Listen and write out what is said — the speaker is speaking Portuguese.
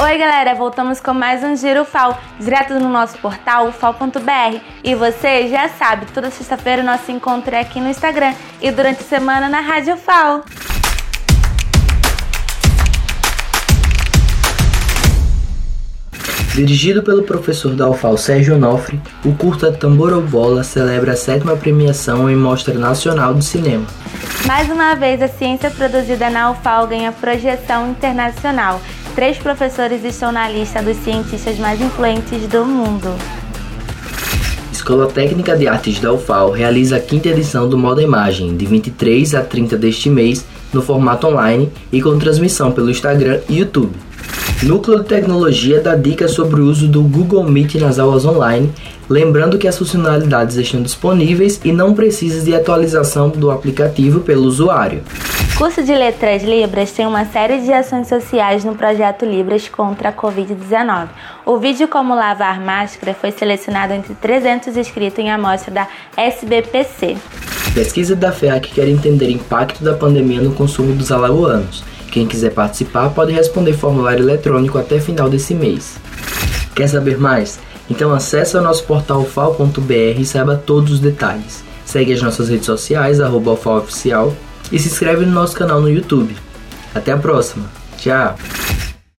Oi, galera, voltamos com mais um Giro FAO, direto no nosso portal ufal.br. E você já sabe, toda sexta-feira o nosso encontro é aqui no Instagram e durante a semana na Rádio FAO. Dirigido pelo professor da UFAL Sérgio Onofre, o curta Tamborobola celebra a sétima premiação em Mostra Nacional de Cinema. Mais uma vez, a ciência produzida na UFAL ganha projeção internacional. Três professores estão na lista dos cientistas mais influentes do mundo. Escola Técnica de Artes da UFAL realiza a quinta edição do Moda Imagem, de 23 a 30 deste mês, no formato online e com transmissão pelo Instagram e YouTube. Núcleo de Tecnologia dá dicas sobre o uso do Google Meet nas aulas online, lembrando que as funcionalidades estão disponíveis e não precisa de atualização do aplicativo pelo usuário. Curso de Letras Libras tem uma série de ações sociais no projeto Libras contra a Covid-19. O vídeo Como Lavar Máscara foi selecionado entre 300 inscritos em amostra da SBPC. Pesquisa da FEAC quer entender o impacto da pandemia no consumo dos alagoanos. Quem quiser participar pode responder formulário eletrônico até final desse mês. Quer saber mais? Então acesse o nosso portal fal.br e saiba todos os detalhes. Segue as nossas redes sociais, arroba e se inscreve no nosso canal no YouTube. Até a próxima. Tchau!